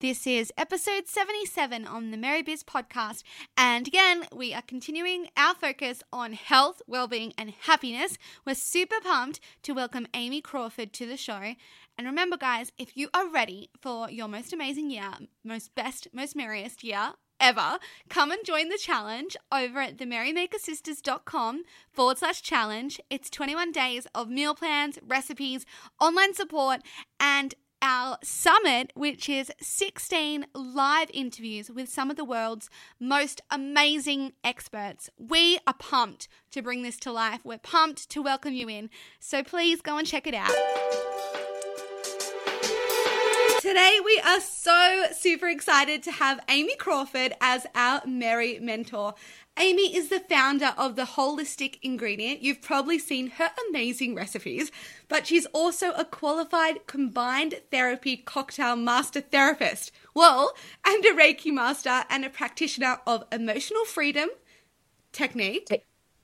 This is episode 77 on the Merry Biz podcast. And again, we are continuing our focus on health, well-being, and happiness. We're super pumped to welcome Amy Crawford to the show. And remember, guys, if you are ready for your most amazing year, most best, most merriest year ever, come and join the challenge over at themerrymakersisters.com forward slash challenge. It's 21 days of meal plans, recipes, online support, and our summit, which is 16 live interviews with some of the world's most amazing experts. We are pumped to bring this to life. We're pumped to welcome you in. So please go and check it out. Today, we are so super excited to have Amy Crawford as our Merry mentor. Amy is the founder of The Holistic Ingredient. You've probably seen her amazing recipes, but she's also a qualified combined therapy cocktail master therapist. Well, and a Reiki master and a practitioner of emotional freedom technique.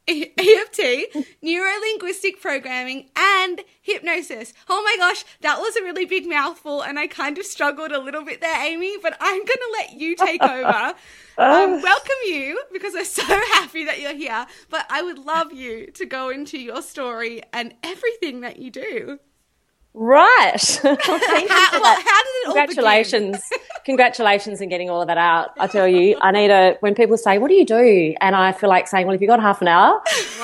EFT, neuro linguistic programming, and hypnosis. Oh my gosh, that was a really big mouthful, and I kind of struggled a little bit there, Amy, but I'm going to let you take over. um, welcome you because we're so happy that you're here, but I would love you to go into your story and everything that you do. Right. Well, how did it all begin? Congratulations. Congratulations on getting all of that out. I tell you, I need a, when people say, what do you do? And I feel like saying, well, if you've got half an hour,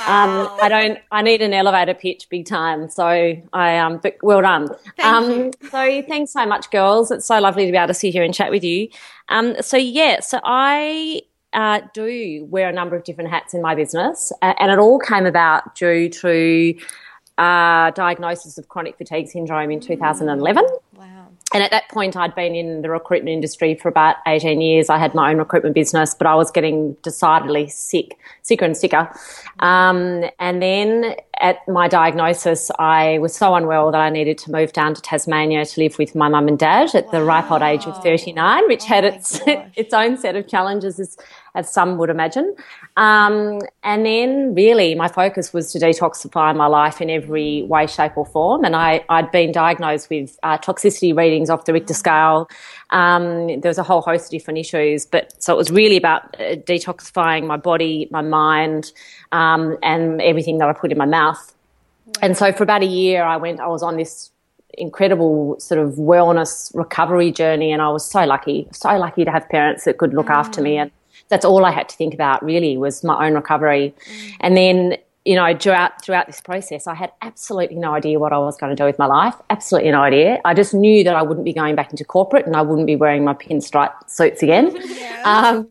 um, I don't, I need an elevator pitch big time. So I, um, but well done. um, so thanks so much, girls. It's so lovely to be able to sit here and chat with you. Um, so yeah, so I, uh, do wear a number of different hats in my business, uh, and it all came about due to uh, diagnosis of chronic fatigue syndrome in 2011. Wow. And at that point, I'd been in the recruitment industry for about 18 years. I had my own recruitment business, but I was getting decidedly sick, sicker and sicker. Um, and then at my diagnosis, I was so unwell that I needed to move down to Tasmania to live with my mum and dad at the ripe old age of 39, which had its, its own set of challenges as, as some would imagine. Um, and then really my focus was to detoxify my life in every way, shape or form. And I, I'd been diagnosed with uh, toxicity readings off the Richter scale. Um, there was a whole host of different issues, but so it was really about uh, detoxifying my body, my mind, um, and everything that I put in my mouth. And so for about a year, I went, I was on this incredible sort of wellness recovery journey. And I was so lucky, so lucky to have parents that could look after me. And that's all I had to think about really was my own recovery. And then, you know, throughout, throughout this process, I had absolutely no idea what I was going to do with my life. Absolutely no idea. I just knew that I wouldn't be going back into corporate and I wouldn't be wearing my pinstripe suits again. Um,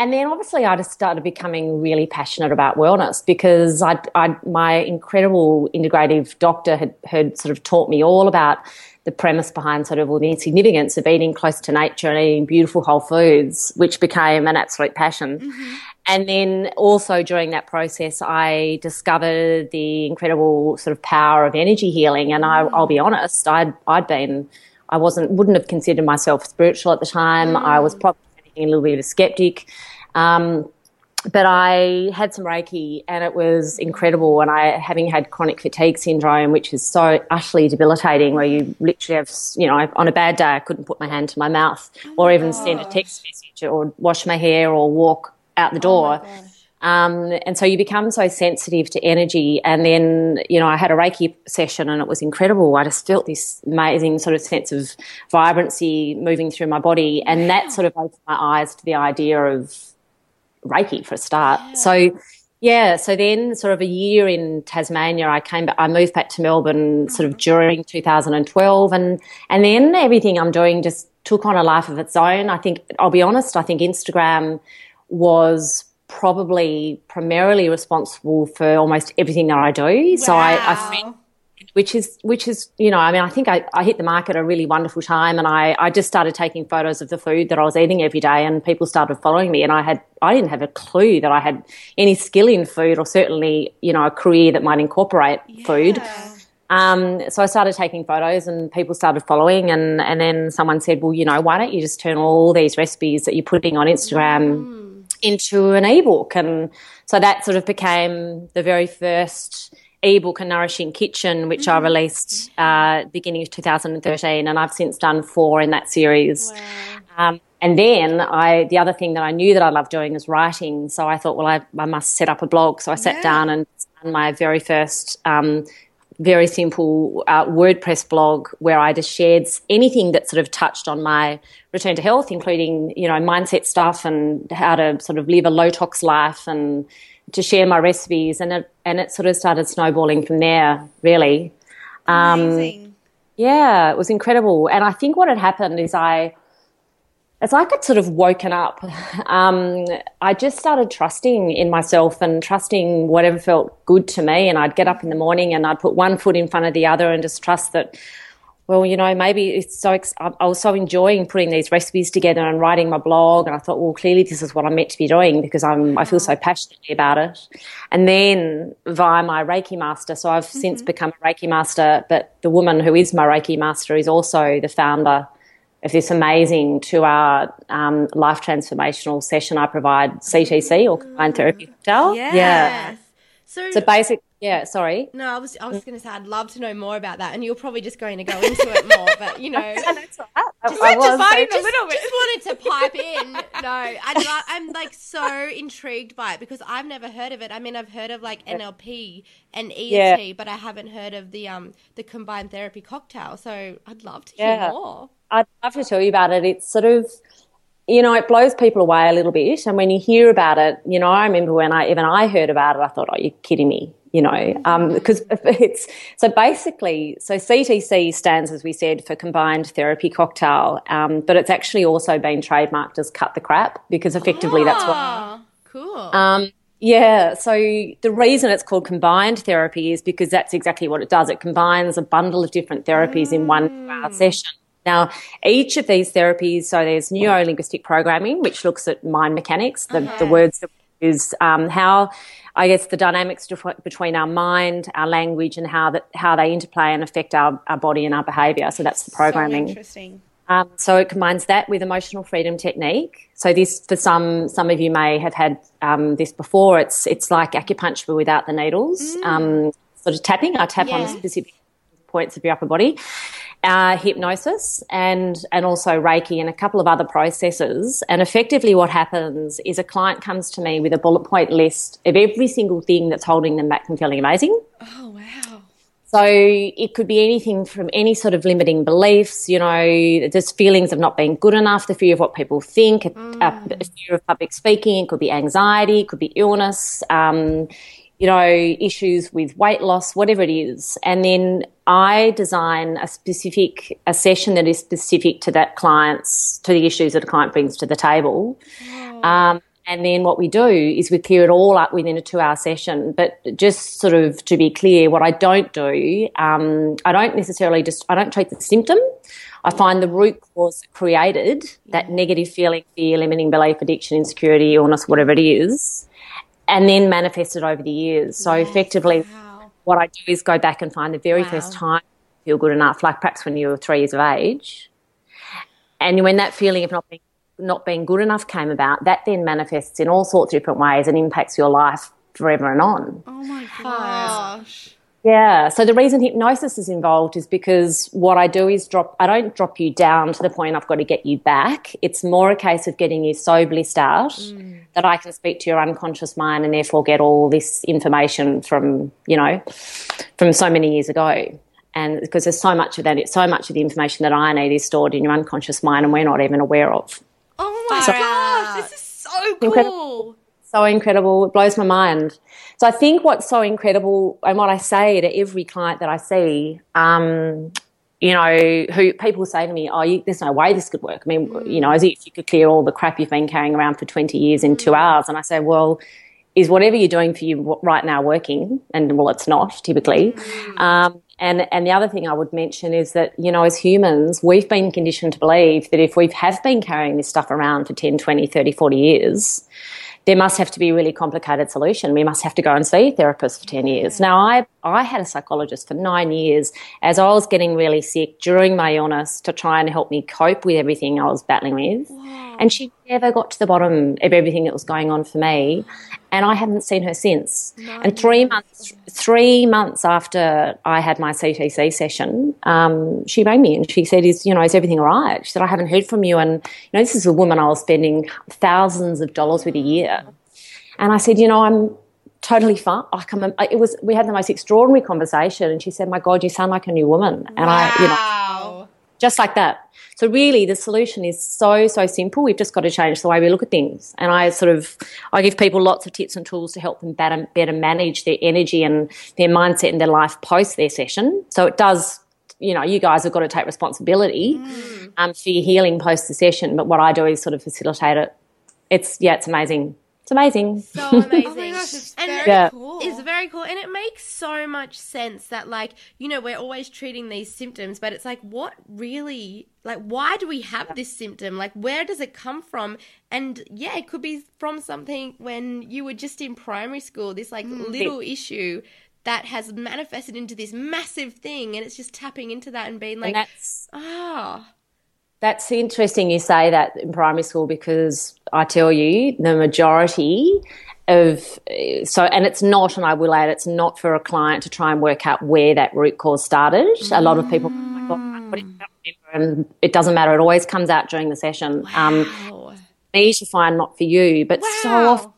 and then obviously I just started becoming really passionate about wellness because I, I my incredible integrative doctor had, had sort of taught me all about the premise behind sort of all the significance of eating close to nature and eating beautiful whole foods, which became an absolute passion. Mm-hmm. And then also during that process, I discovered the incredible sort of power of energy healing. And I, mm-hmm. I'll be honest, I'd, I'd been, I wasn't, wouldn't have considered myself spiritual at the time. I was mm. probably a little bit of a skeptic. Um, but I had some Reiki and it was incredible. And I, having had chronic fatigue syndrome, which is so utterly debilitating, where you literally have, you know, on a bad day, I couldn't put my hand to my mouth or even send a text message or wash my hair or walk out the door. Um, and so you become so sensitive to energy. And then, you know, I had a Reiki session and it was incredible. I just felt this amazing sort of sense of vibrancy moving through my body. And that sort of opened my eyes to the idea of Reiki for a start. So, yeah, so then sort of a year in Tasmania, I came back, I moved back to Melbourne sort of during 2012 and, and then everything I'm doing just took on a life of its own. I think, I'll be honest, I think Instagram was probably primarily responsible for almost everything that I do. So I, I Wow. which is which is you know I mean I think I, I hit the market at a really wonderful time and I, I just started taking photos of the food that I was eating every day and people started following me and I had I didn't have a clue that I had any skill in food or certainly you know a career that might incorporate yeah. food. Um, so I started taking photos and people started following and, and then someone said, well, you know, why don't you just turn all these recipes that you're putting on Instagram mm. Into an ebook? And so that sort of became the very first ebook, A Nourishing Kitchen, which mm. I released uh, beginning of 2013, and I've since done four in that series. Wow. Um, and then I, the other thing that I knew that I loved doing is writing. So I thought, well, I, I must set up a blog. So I sat yeah. down and my very first, um, very simple uh, WordPress blog where I just shared anything that sort of touched on my return to health, including you know mindset stuff and how to sort of live a low tox life and to share my recipes, and it and it sort of started snowballing from there. Really, um, amazing. Yeah, it was incredible. And I think what had happened is I, it's like I'd sort of woken up. Um, I just started trusting in myself and trusting whatever felt good to me. And I'd get up in the morning and I'd put one foot in front of the other and just trust that well, you know, maybe it's so, I was so enjoying putting these recipes together and writing my blog. And I thought, well, clearly this is what I'm meant to be doing because I'm, I feel so passionately about it. And then via my Reiki master, so I've mm-hmm. since become a Reiki master, but the woman who is my Reiki master is also the founder of this amazing two hour um, life transformational session I provide, CTC or Combined Therapy Cocktail. Yes. Yeah. So, so basic, yeah. Sorry. No, I was I was going to say I'd love to know more about that, and you're probably just going to go into it more. But you know, that's right. Just, I, I was, just, a little bit. Just wanted to pipe in. No, I'm, I'm like so intrigued by it because I've never heard of it. I mean, I've heard of like NLP and EFT, yeah. but I haven't heard of the um the combined therapy cocktail. So I'd love to hear yeah. more. I'd love to tell you about it. It's sort of you know, it blows people away a little bit. And when you hear about it, you know, I remember when I even I heard about it, I thought, "Oh, you're kidding me," you know, um, because it's so basically. So CTC stands, as we said, for Combined Therapy Cocktail, um, but it's actually also been trademarked as "Cut the Crap" because effectively oh, that's what. Ah, cool. Um, yeah, so the reason it's called combined therapy is because that's exactly what it does. It combines a bundle of different therapies mm. in one mm. session. Now, each of these therapies, so there's neuro linguistic programming, which looks at mind mechanics, the, the words that we use, um, how I guess the dynamics between our mind, our language, and how that how they interplay and affect our, our body and our behaviour. So that's the programming. So interesting. Um, so it combines that with emotional freedom technique. So this, for some, some of you may have had um, this before. It's it's like acupuncture without the needles. Mm. Um, sort of tapping. I tap yeah. on specific points of your upper body uh, hypnosis and and also Reiki and a couple of other processes. And effectively, what happens is a client comes to me with a bullet point list of every single thing that's holding them back from feeling amazing. Oh wow! So it could be anything from any sort of limiting beliefs, you know, just feelings of not being good enough, the fear of what people think, mm. a, a, fear of public speaking. It could be anxiety, it could be illness. Um, you know, issues with weight loss, whatever it is. And then I design a specific, a session that is specific to that client's, to the issues that a client brings to the table. Um, and then what we do is we clear it all up within a two hour session. But just sort of to be clear, what I don't do, um, I don't necessarily just, I don't treat the symptom. I find the root cause created, that negative feeling, fear, limiting belief, addiction, insecurity, illness, whatever it is and then manifested over the years. So effectively, wow. What I do is go back and find the very wow. first time you feel good enough, like perhaps when you were three years of age. And when that feeling of not being not being good enough came about, that then manifests in all sorts of different ways and impacts your life forever and on. Oh my gosh. Yeah. So the reason hypnosis is involved is because what I do is drop, I don't drop you down to the point I've got to get you back. It's more a case of getting you so blissed out mm. that I can speak to your unconscious mind and therefore get all this information from, you know, from so many years ago. And because there's so much of that, so much of the information that I need is stored in your unconscious mind and we're not even aware of. Oh my so, gosh, this is so cool. So incredible. It blows my mind. So I think what's so incredible, and what I say to every client that I see, um, you know, who people say to me, "Oh, you, there's no way this could work." I mean, mm. you know, as if you could clear all the crap you've been carrying around for 20 years in two mm. hours. And I say, well, is whatever you're doing for you right now working? And well, it's not typically. Mm. Um, And and the other thing I would mention is that, you know, as humans, we've been conditioned to believe that if we have been carrying this stuff around for 10, 20, 30, 40 years, there must have to be a really complicated solution. We must have to go and see a therapist for 10 years. Now, I, I had a psychologist for nine years as I was getting really sick during my illness to try and help me cope with everything I was battling with. Wow. And she never got to the bottom of everything that was going on for me and I haven't seen her since. No, and three months, three months after I had my CTC session, um, she rang me and she said, "Is you know is everything all right?" She said, "I haven't heard from you, and you know this is a woman I was spending thousands of dollars with a year." And I said, "You know, I'm totally fine. I come, it was we had the most extraordinary conversation, and she said, "My God, you sound like a new woman." And wow. I, you know, just like that. So really, the solution is so so simple. We've just got to change the way we look at things. And I sort of I give people lots of tips and tools to help them better better manage their energy and their mindset in their life post their session. So it does. You know, you guys have got to take responsibility mm. um, for your healing post the session. But what I do is sort of facilitate it. It's yeah, it's amazing. It's amazing. So amazing. oh my gosh, it's and very yeah. cool. It's very cool. And it makes so much sense that, like, you know, we're always treating these symptoms, but it's like, what really, like, why do we have this symptom? Like, where does it come from? And yeah, it could be from something when you were just in primary school, this, like, mm. little issue that has manifested into this massive thing. And it's just tapping into that and being like, ah. Oh. That's interesting you say that in primary school because I tell you, the majority of so and it's not and I will add it's not for a client to try and work out where that root cause started. A lot of people and it doesn't matter. It always comes out during the session. Um, wow. Um, me to find not for you, but wow. so often,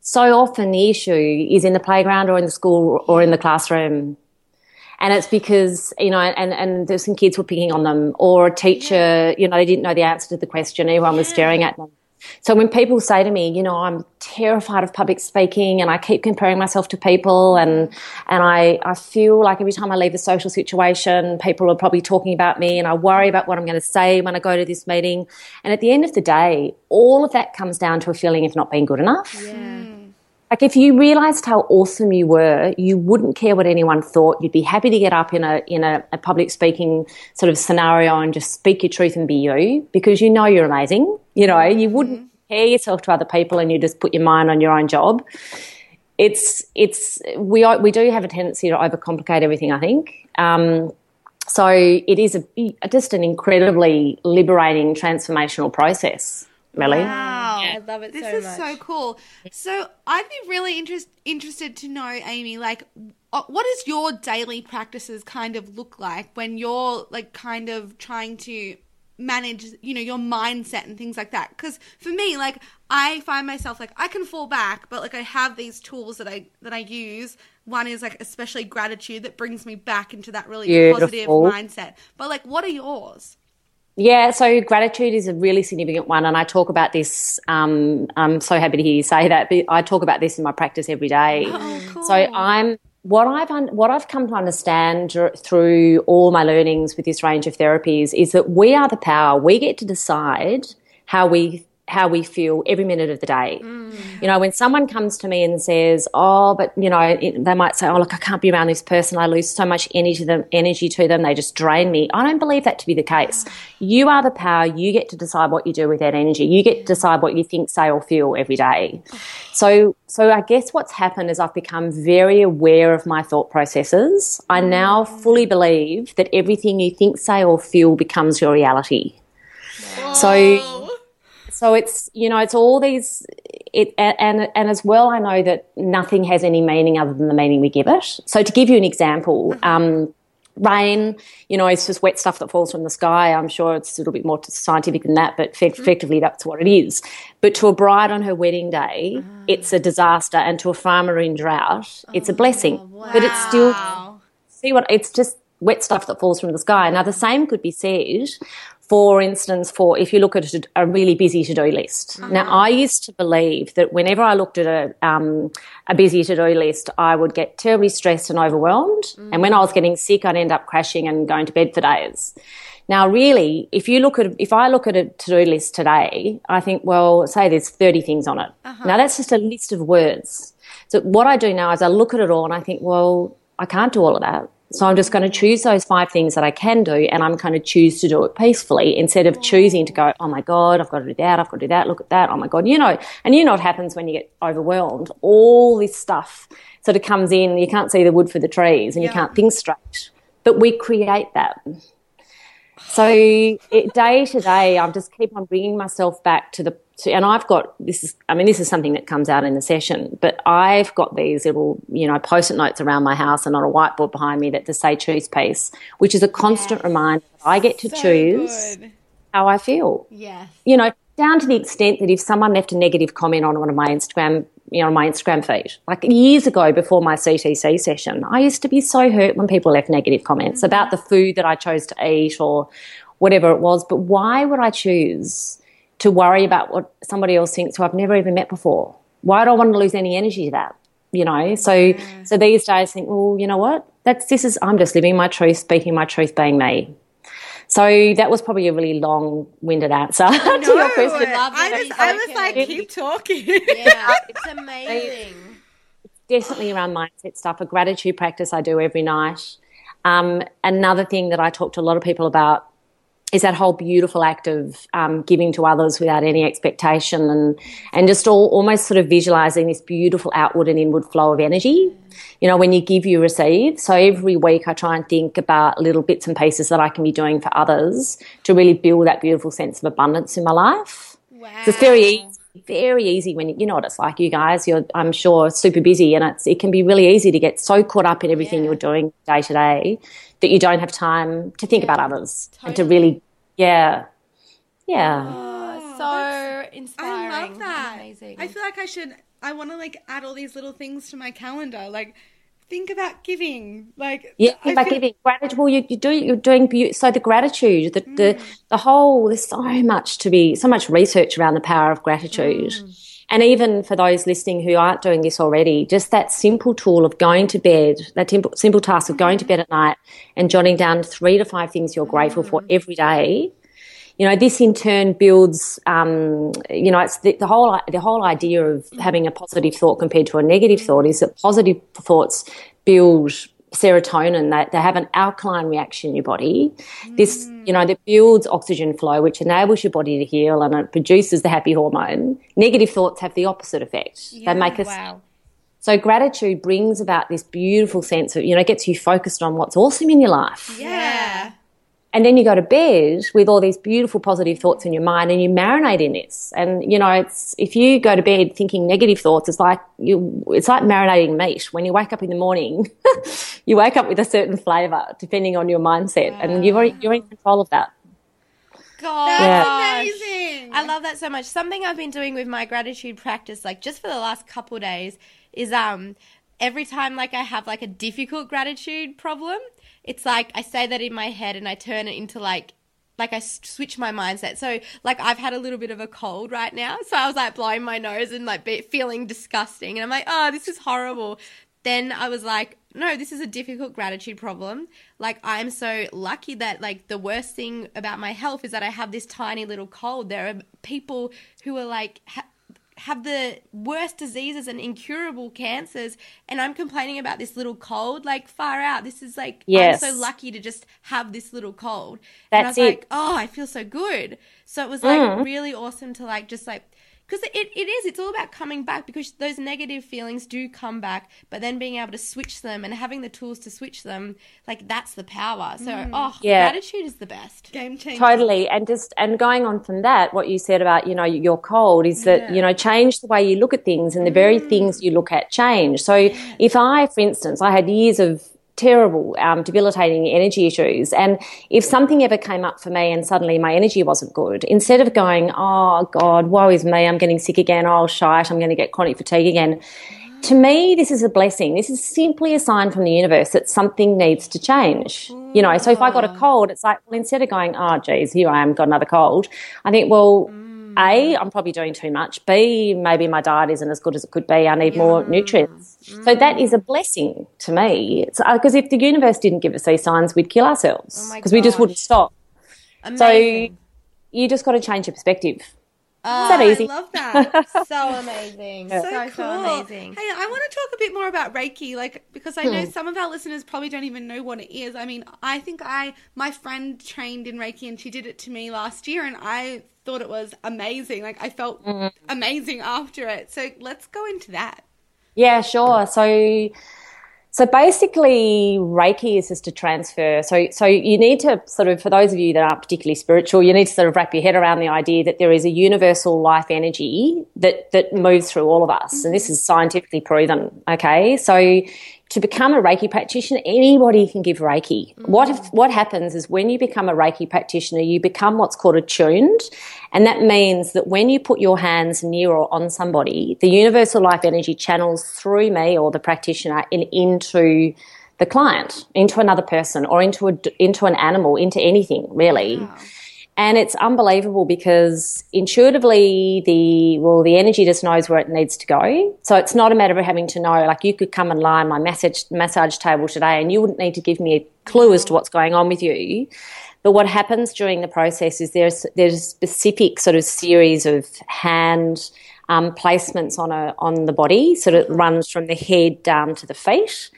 so often the issue is in the playground or in the school or in the classroom and it's because you know and and there's some kids were picking on them or a teacher you know they didn't know the answer to the question. Everyone yeah. was staring at them. So when people say to me you know i'm terrified of public speaking and i keep comparing myself to people and and i i feel like every time i leave a social situation people are probably talking about me and i worry about what i'm going to say when i go to this meeting. And at the end of the day all of that comes down to a feeling of not being good enough. Yeah. Like if you realized how awesome you were, you wouldn't care what anyone thought. You'd be happy to get up in a in a, a, public speaking sort of scenario and just speak your truth and be you because you know you're amazing. You know, you mm-hmm. wouldn't compare yourself to other people and you just put your mind on your own job. It's it's we are, we do have a tendency to overcomplicate everything. I think. Um, so it is a, just an incredibly liberating transformational process. Melly. Wow. Yeah. I love it this so is much. so cool. So I'd be really interest, interested to know, Amy, like, uh, what does your daily practices kind of look like when you're like kind of trying to manage, you know, your mindset and things like that? Because for me, like, I find myself like I can fall back, but like I have these tools that I that I use. One is like especially gratitude that brings me back into that really Beautiful. positive mindset. But like, what are yours? Yeah, so gratitude is a really significant one, and I talk about this. Um, I'm so happy to hear you say that, but I talk about this in my practice every day. Oh, cool. So I'm what I've un- what I've come to understand through all my learnings with this range of therapies is that we are the power. We get to decide how we how we feel every minute of the day. Mm. You know, when someone comes to me and says, "Oh, but you know," it, they might say, "Oh, look, I can't be around this person. I lose so much energy to them. Energy to them. They just drain me." I don't believe that to be the case. You are the power. You get to decide what you do with that energy. You get to decide what you think, say, or feel every day. So, so I guess what's happened is I've become very aware of my thought processes. I now fully believe that everything you think, say, or feel becomes your reality. So so it's you know it's all these it and and as well I know that nothing has any meaning other than the meaning we give it. So to give you an example, mm-hmm. um, rain, you know, it's just wet stuff that falls from the sky. I'm sure it's a little bit more scientific than that, but mm-hmm. effectively that's what it is. But to a bride on her wedding day, mm-hmm. it's a disaster, and to a farmer in drought, it's a blessing. Oh, wow. But it's still see what it's just wet stuff that falls from the sky. Now the same could be said for instance, for if you look at a really busy to do list. Uh-huh. Now, I used to believe that whenever I looked at a, um, a busy to do list, I would get terribly stressed and overwhelmed. Mm. And when I was getting sick, I'd end up crashing and going to bed for days. Now, really, if you look at, if I look at a to do list today, I think, well, say there's 30 things on it. Uh-huh. Now, that's just a list of words. So what I do now is I look at it all and I think, well, I can't do all of that. So I'm just going to choose those five things that I can do and I'm going to choose to do it peacefully instead of choosing to go, oh my God, I've got to do that, I've got to do that, look at that, oh my God, you know. And you know what happens when you get overwhelmed? All this stuff sort of comes in, you can't see the wood for the trees and you can't think straight. But we create that. So it, day to day, I just keep on bringing myself back to the and I've got this is I mean this is something that comes out in the session, but I've got these little you know post-it notes around my house and on a whiteboard behind me that to say choose peace, which is a constant yes. reminder that I get to so choose good. how I feel. Yes, you know down to the extent that if someone left a negative comment on one of my Instagram you know, on my Instagram feed. Like years ago, before my CTC session, I used to be so hurt when people left negative comments mm-hmm. about the food that I chose to eat or whatever it was. But why would I choose to worry about what somebody else thinks who I've never even met before. Why do I want to lose any energy to that? You know, so yeah. so these days I think, well, you know what? That's this is I'm just living my truth, speaking my truth, being me. So that was probably a really long-winded answer to your question. I, just, I was like, keep talking. Yeah, it's amazing. It's definitely around mindset stuff. A gratitude practice I do every night. Um, another thing that I talk to a lot of people about is that whole beautiful act of um, giving to others without any expectation and and just all almost sort of visualizing this beautiful outward and inward flow of energy you know when you give you receive so every week i try and think about little bits and pieces that i can be doing for others to really build that beautiful sense of abundance in my life wow. so it's very easy very easy when you know what it's like you guys you're i'm sure super busy and it's it can be really easy to get so caught up in everything yeah. you're doing day to day that you don't have time to think yeah, about others totally. and to really, yeah, yeah. Oh, so inspiring. I love that. Amazing. I feel like I should. I want to like add all these little things to my calendar, like think about giving like yeah think about feel- giving gratitude well you, you do you're doing so the gratitude the, mm. the the whole there's so much to be so much research around the power of gratitude mm. And even for those listening who aren't doing this already, just that simple tool of going to bed, that simple, simple task of going to bed at night and jotting down three to five things you're grateful for every day. You know, this in turn builds, um, you know, it's the, the, whole, the whole idea of having a positive thought compared to a negative thought is that positive thoughts build serotonin that they have an alkaline reaction in your body. Mm. This, you know, that builds oxygen flow, which enables your body to heal and it produces the happy hormone. Negative thoughts have the opposite effect. Yeah, they make us. Wow. So gratitude brings about this beautiful sense of, you know, gets you focused on what's awesome in your life. Yeah. And then you go to bed with all these beautiful positive thoughts in your mind and you marinate in this. And, you know, it's, if you go to bed thinking negative thoughts, it's like you, it's like marinating meat. When you wake up in the morning, you wake up with a certain flavor depending on your mindset and you're, you're in control of that. God, that's amazing. I love that so much. Something I've been doing with my gratitude practice, like just for the last couple days, is um every time like I have like a difficult gratitude problem, it's like I say that in my head and I turn it into like like I switch my mindset. So like I've had a little bit of a cold right now, so I was like blowing my nose and like be, feeling disgusting, and I'm like, oh, this is horrible. Then I was like, no, this is a difficult gratitude problem. Like I'm so lucky that like the worst thing about my health is that I have this tiny little cold. There are people who are like ha- have the worst diseases and incurable cancers and I'm complaining about this little cold like far out this is like yes. I'm so lucky to just have this little cold That's and I was it. like oh I feel so good so it was like mm. really awesome to like just like because it, it is it's all about coming back because those negative feelings do come back but then being able to switch them and having the tools to switch them like that's the power so mm. oh yeah. gratitude is the best game changer totally and just and going on from that what you said about you know you're cold is that yeah. you know change the way you look at things and the very mm. things you look at change so yes. if i for instance i had years of terrible, um, debilitating energy issues. And if something ever came up for me and suddenly my energy wasn't good, instead of going, oh God, woe is me, I'm getting sick again, oh shite, I'm going to get chronic fatigue again. To me, this is a blessing. This is simply a sign from the universe that something needs to change. You know, so if I got a cold, it's like, well, instead of going, oh, geez, here I am, got another cold, I think, well, a, I'm probably doing too much. B, maybe my diet isn't as good as it could be. I need yeah. more nutrients. Mm. So that is a blessing to me. Because uh, if the universe didn't give us these signs, we'd kill ourselves because oh we just wouldn't stop. Amazing. So you just got to change your perspective. Is that easy? I love that. so amazing. So, so so, cool. amazing. Hey, I want to talk a bit more about Reiki, like because I know some of our listeners probably don't even know what it is. I mean, I think I my friend trained in Reiki and she did it to me last year, and I thought it was amazing. Like I felt mm. amazing after it. So let's go into that. Yeah, sure. So, so basically, Reiki is just a transfer. So, so you need to sort of, for those of you that aren't particularly spiritual, you need to sort of wrap your head around the idea that there is a universal life energy that that moves through all of us, and this mm-hmm. is scientifically proven. Okay, so to become a Reiki practitioner, anybody can give Reiki. What if, mm. what happens is when you become a Reiki practitioner, you become what's called attuned, and that means that when you put your hands near or on somebody, the universal life energy channels through me or the practitioner and into the client, into another person, or into a, into an animal, into anything really. And it's unbelievable because intuitively the well the energy just knows where it needs to go. So it's not a matter of having to know like you could come and lie on my massage massage table today and you wouldn't need to give me a clue as to what's going on with you. But what happens during the process is there's there's a specific sort of series of hand um, placements on a on the body, so it runs from the head down to the feet.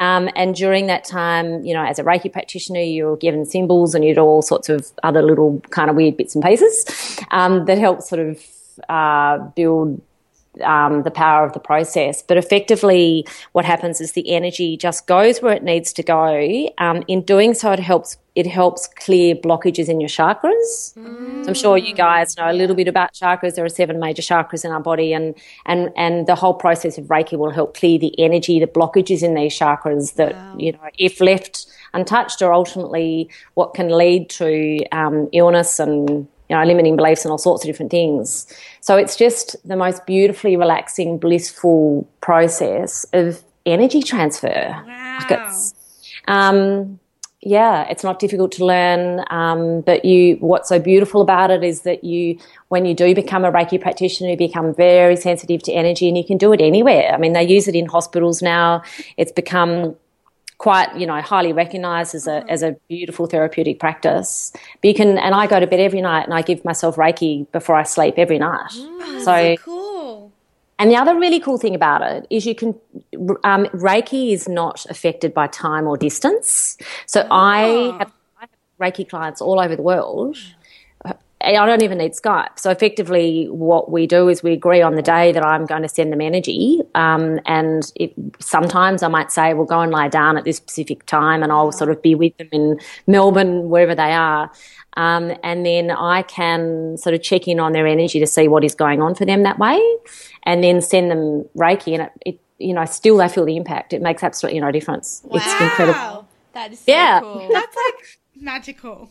Um, and during that time, you know, as a Reiki practitioner, you're given symbols and you do all sorts of other little kind of weird bits and pieces um, that help sort of uh, build um, the power of the process. But effectively, what happens is the energy just goes where it needs to go. Um, in doing so, it helps it helps clear blockages in your chakras. So I'm sure you guys know a little bit about chakras. There are seven major chakras in our body, and and and the whole process of Reiki will help clear the energy, the blockages in these chakras that you know, if left untouched, are ultimately what can lead to um, illness and you know, limiting beliefs and all sorts of different things. So it's just the most beautifully relaxing, blissful process of energy transfer. Like it's, um, yeah, it's not difficult to learn. Um, but you, what's so beautiful about it is that you, when you do become a Reiki practitioner, you become very sensitive to energy, and you can do it anywhere. I mean, they use it in hospitals now. It's become quite, you know, highly recognised as a mm-hmm. as a beautiful therapeutic practice. But you can, and I go to bed every night and I give myself Reiki before I sleep every night. Mm, so Cool. and the other really cool thing about it is you can, um, Reiki is not affected by time or distance. So I, ah. have, I have Reiki clients all over the world. And I don't even need Skype. So effectively, what we do is we agree on the day that I'm going to send them energy. Um, and it, sometimes I might say, well, go and lie down at this specific time, and I'll sort of be with them in Melbourne, wherever they are. Um, and then I can sort of check in on their energy to see what is going on for them that way, and then send them Reiki, and it, it you know, still they feel the impact. It makes absolutely no difference. It's incredible. Wow. That is so Yeah. cool. That's like magical.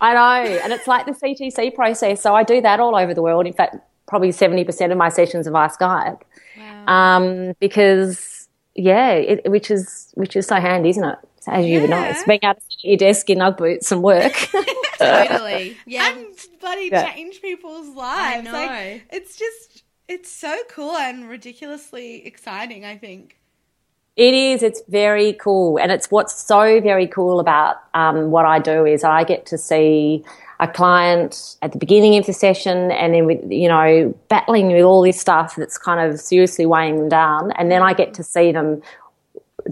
I know, and it's like the CTC process. So I do that all over the world. In fact, probably seventy percent of my sessions are via Skype, um, because yeah, it, which is which is so handy, isn't it? As you would know, it's being able to sit at your desk in UGG boots and work. totally. Yeah. And bloody Yeah. change people's lives. I know. Like it's just it's so cool and ridiculously exciting, I think. It is. It's very cool, and it's what's so very cool about um, what I do is I get to see a client at the beginning of the session, and then with you know battling with all this stuff that's kind of seriously weighing them down, and then I get to see them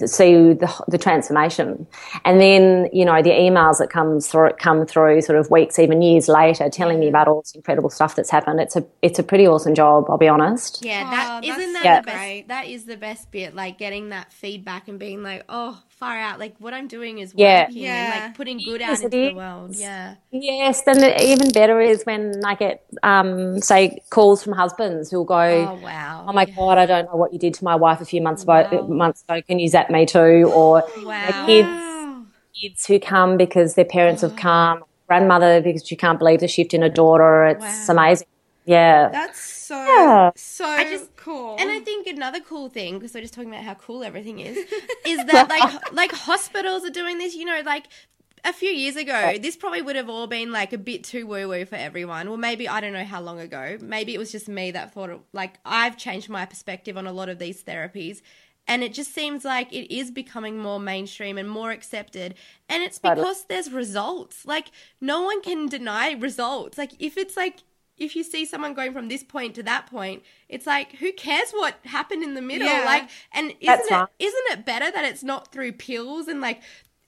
see the, the transformation, and then you know the emails that comes through come through sort of weeks, even years later, telling me about all this incredible stuff that's happened. It's a it's a pretty awesome job, I'll be honest. Yeah, Oh, that that's isn't that Yeah. the best. great. That is the best bit, like getting that feedback and being like, "Oh, far out! Like what I'm doing is Yeah. working, Yeah. and like putting good Yes, out it into the world." Yeah, Yes, then the, even better is when I get, um, say, calls from husbands who'll go, Oh wow! "Oh my god, I don't know what you did to my wife a few months ago. Months ago, can you zap me too?" Or Wow. kids, Wow. kids who come because their parents have come, grandmother because she can't believe the shift in a daughter. It's amazing. Yeah, That's so Yeah. so just- cool. And I think another cool thing, because we're just talking about how cool everything is, is that like like hospitals are doing this. You know, like a few years ago, this probably would have all been like a bit too woo woo for everyone. Well, maybe I don't know how long ago. Maybe it was just me that thought it, like I've changed my perspective on a lot of these therapies. And it just seems like it is becoming more mainstream and more accepted. And it's because there's results. Like, no one can deny results. Like, if it's like if you see someone going from this point to that point, it's like who cares what happened in the middle? Yeah. Like, and isn't it right. isn't it better that it's not through pills and like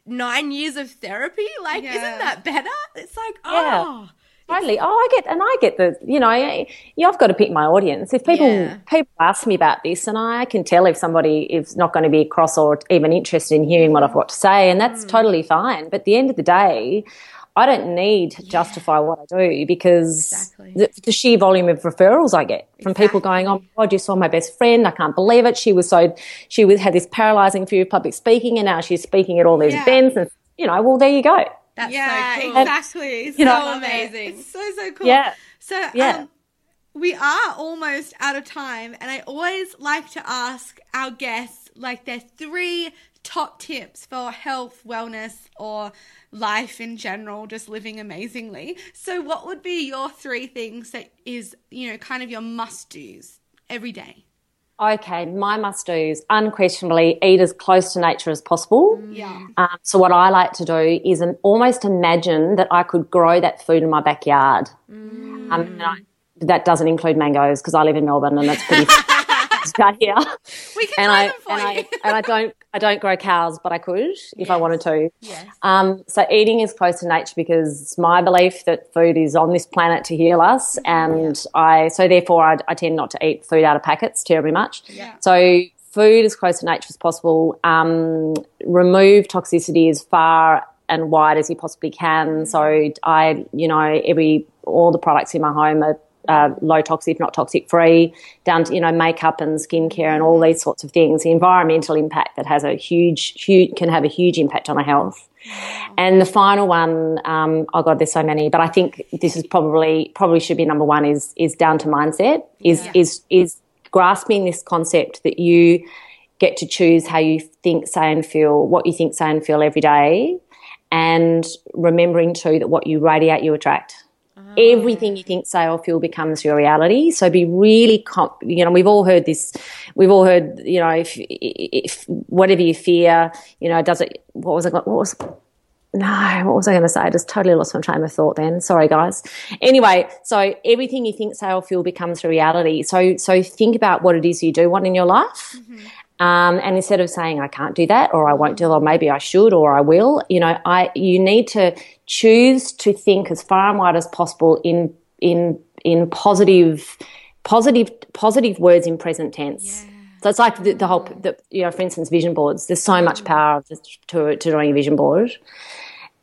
nine years of therapy? Like, Yeah. isn't that better? It's like, Yeah. oh, Totally. Oh, I get, and I get the, you know, you I've got to pick my audience. If people Yeah. people ask me about this, and I can tell if somebody is not going to be cross or even interested in hearing what I've got to say, and that's mm. totally fine. But at the end of the day, I don't need to justify what I do because Exactly. the, the sheer volume of referrals I get from people going, "Oh my God, you saw my best friend! I can't believe it. She was so she was had this paralyzing fear of public speaking, and now she's speaking at all these Yeah. events." And you know, well, there you go. that's yeah, so cool. exactly. It's You know- so amazing. It's so so cool. Yeah. So Yeah. um, we are almost out of time, and I always like to ask our guests like their three top tips for health, wellness, or life in general, just living amazingly. So, what would be your three things that is you know kind of your must dos every day? Okay, my must do's unquestionably eat as close to nature as possible. Yeah. Um, so what I like to do is an, almost imagine that I could grow that food in my backyard. Um, and I, that doesn't include mangoes because I live in Melbourne and that's pretty out here. We can And I for and you. I and I don't I don't grow cows, but I could if I wanted to. Yes. Um, so eating is close to nature because it's my belief that food is on this planet to heal us, and I so therefore I, I tend not to eat food out of packets terribly much. Yeah. So food as close to nature as possible. Um, remove toxicity as far and wide as you possibly can. So I, you know, every all the products in my home are. Uh, low toxic, not toxic free, down to you know makeup and skincare and all these sorts of things. The environmental impact that has a huge, huge can have a huge impact on our health. And the final one, um, oh god, there's so many, but I think this is probably probably should be number one is is down to mindset. Is is is grasping this concept that you get to choose how you think, say, and feel, what you think, say, and feel every day, and remembering too that what you radiate, you attract. Everything you think, say, or feel becomes your reality. So be really, comp- you know, we've all heard this. We've all heard, you know, if, if whatever you fear, you know, does it? What was it? What was? No, what was I going to say? I just totally lost my train of thought. Then, sorry, guys. Anyway, so everything you think, say, or feel becomes a reality. So, so think about what it is you do want in your life. Mm-hmm. Um, and instead of saying I can't do that, or I won't do, it, or maybe I should, or I will, you know, I you need to choose to think as far and wide as possible in in in positive, positive, positive words in present tense. So it's like the, the whole, the, you know, for instance, vision boards. There's so much power to, to, to doing a vision board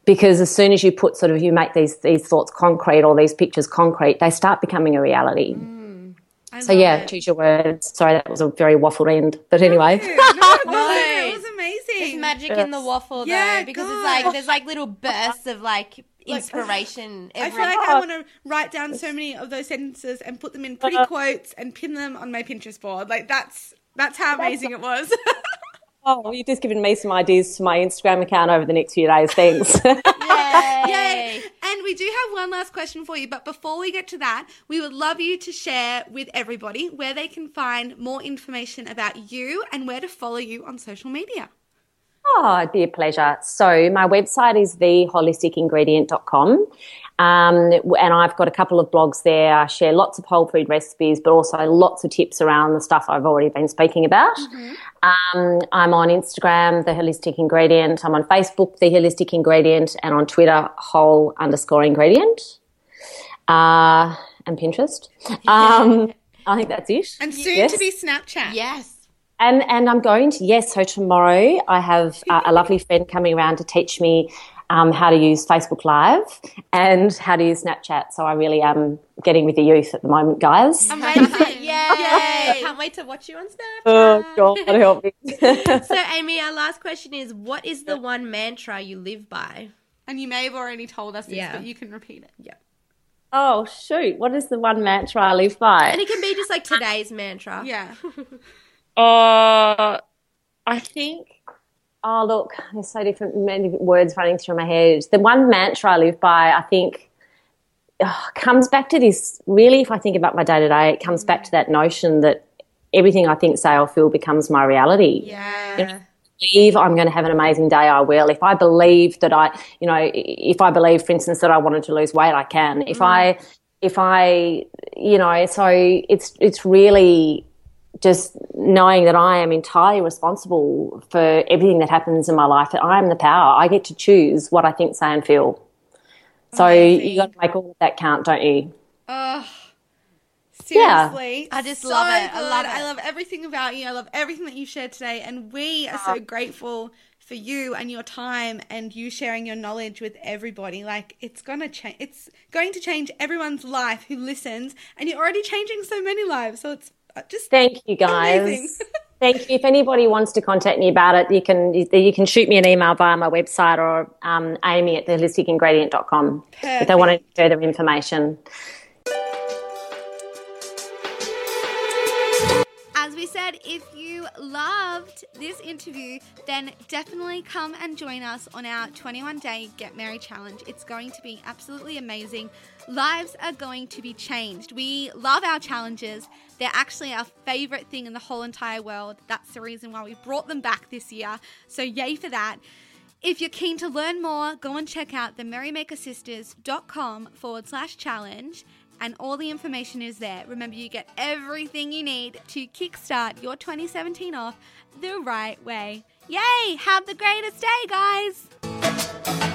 because as soon as you put sort of you make these these thoughts concrete or these pictures concrete, they start becoming a reality. I So love yeah, it. choose your words. Sorry, that was a very waffled end, but anyway. No, it wasn't. No. It was amazing. There's magic in the waffle though, Yeah, because it's like there's like little bursts of like inspiration. I feel like I want to write down so many of those sentences and put them in uh-huh. pretty quotes and pin them on my Pinterest board. Like that's that's how amazing it was. Oh, you've just given me some ideas to my Instagram account over the next few days. Thanks. Yay. Yay! And we do have one last question for you, but before we get to that, we would love you to share with everybody where they can find more information about you and where to follow you on social media. Oh, it'd be a pleasure. So my website is theholisticingredient.com. Um, and I've got a couple of blogs there. I share lots of whole food recipes, but also lots of tips around the stuff I've already been speaking about. Um, I'm on Instagram, The Holistic Ingredient. I'm on Facebook, The Holistic Ingredient, and on Twitter, Whole underscore Ingredient. Uh, and Pinterest. Um, I think that's it. And soon Yes. to be Snapchat. Yes. And and I'm going to yes. So tomorrow I have uh, a lovely friend coming around to teach me um, how to use Facebook Live and how to use Snapchat. So I really am getting with the youth at the moment, guys. Amazing. Yay. Can't wait to watch you on Snapchat. Oh God, help me. So, Amy, our last question is what is the one mantra you live by? And you may have already told us this, Yeah. but you can repeat it. Yeah. oh shoot, what is the one mantra I live by? And it can be just like today's mantra. Yeah. Uh, I think. Oh look, there's so different many words running through my head. The one mantra I live by, I think, oh, comes back to this. Really, if I think about my day to day, it comes back to that notion that everything I think, say, or feel becomes my reality. Yeah. believe I'm going to have an amazing day, I will. If I believe that I, you know, if I believe, for instance, that I wanted to lose weight, I can. If mm. I, if I, you know, so it's it's really just knowing that I am entirely responsible for everything that happens in my life. That I am the power. I get to choose what I think, say, and feel. So Amazing. you got to make all of that count, don't you? Oh, Yeah. seriously. I just so love it. I love it. I love everything about you. I love everything that you shared today. And we are so uh-huh. grateful for you and your time and you sharing your knowledge with everybody. Like it's gonna change it's going to change everyone's life who listens and you're already changing so many lives. So it's just Thank you, guys. Thank you. If anybody wants to contact me about it, you can you can shoot me an email via my website or um, Amy at theholisticingredient.com if they want any further information. As we said, if you loved this interview, then definitely come and join us on our 21 day Get Married Challenge. It's going to be absolutely amazing. Lives are going to be changed. We love our challenges. They're actually our favorite thing in the whole entire world. That's the reason why we brought them back this year. So, yay for that. If you're keen to learn more, go and check out the merrymakersisters.com forward slash challenge and all the information is there. Remember, you get everything you need to kickstart your 2017 off the right way. Yay! Have the greatest day, guys!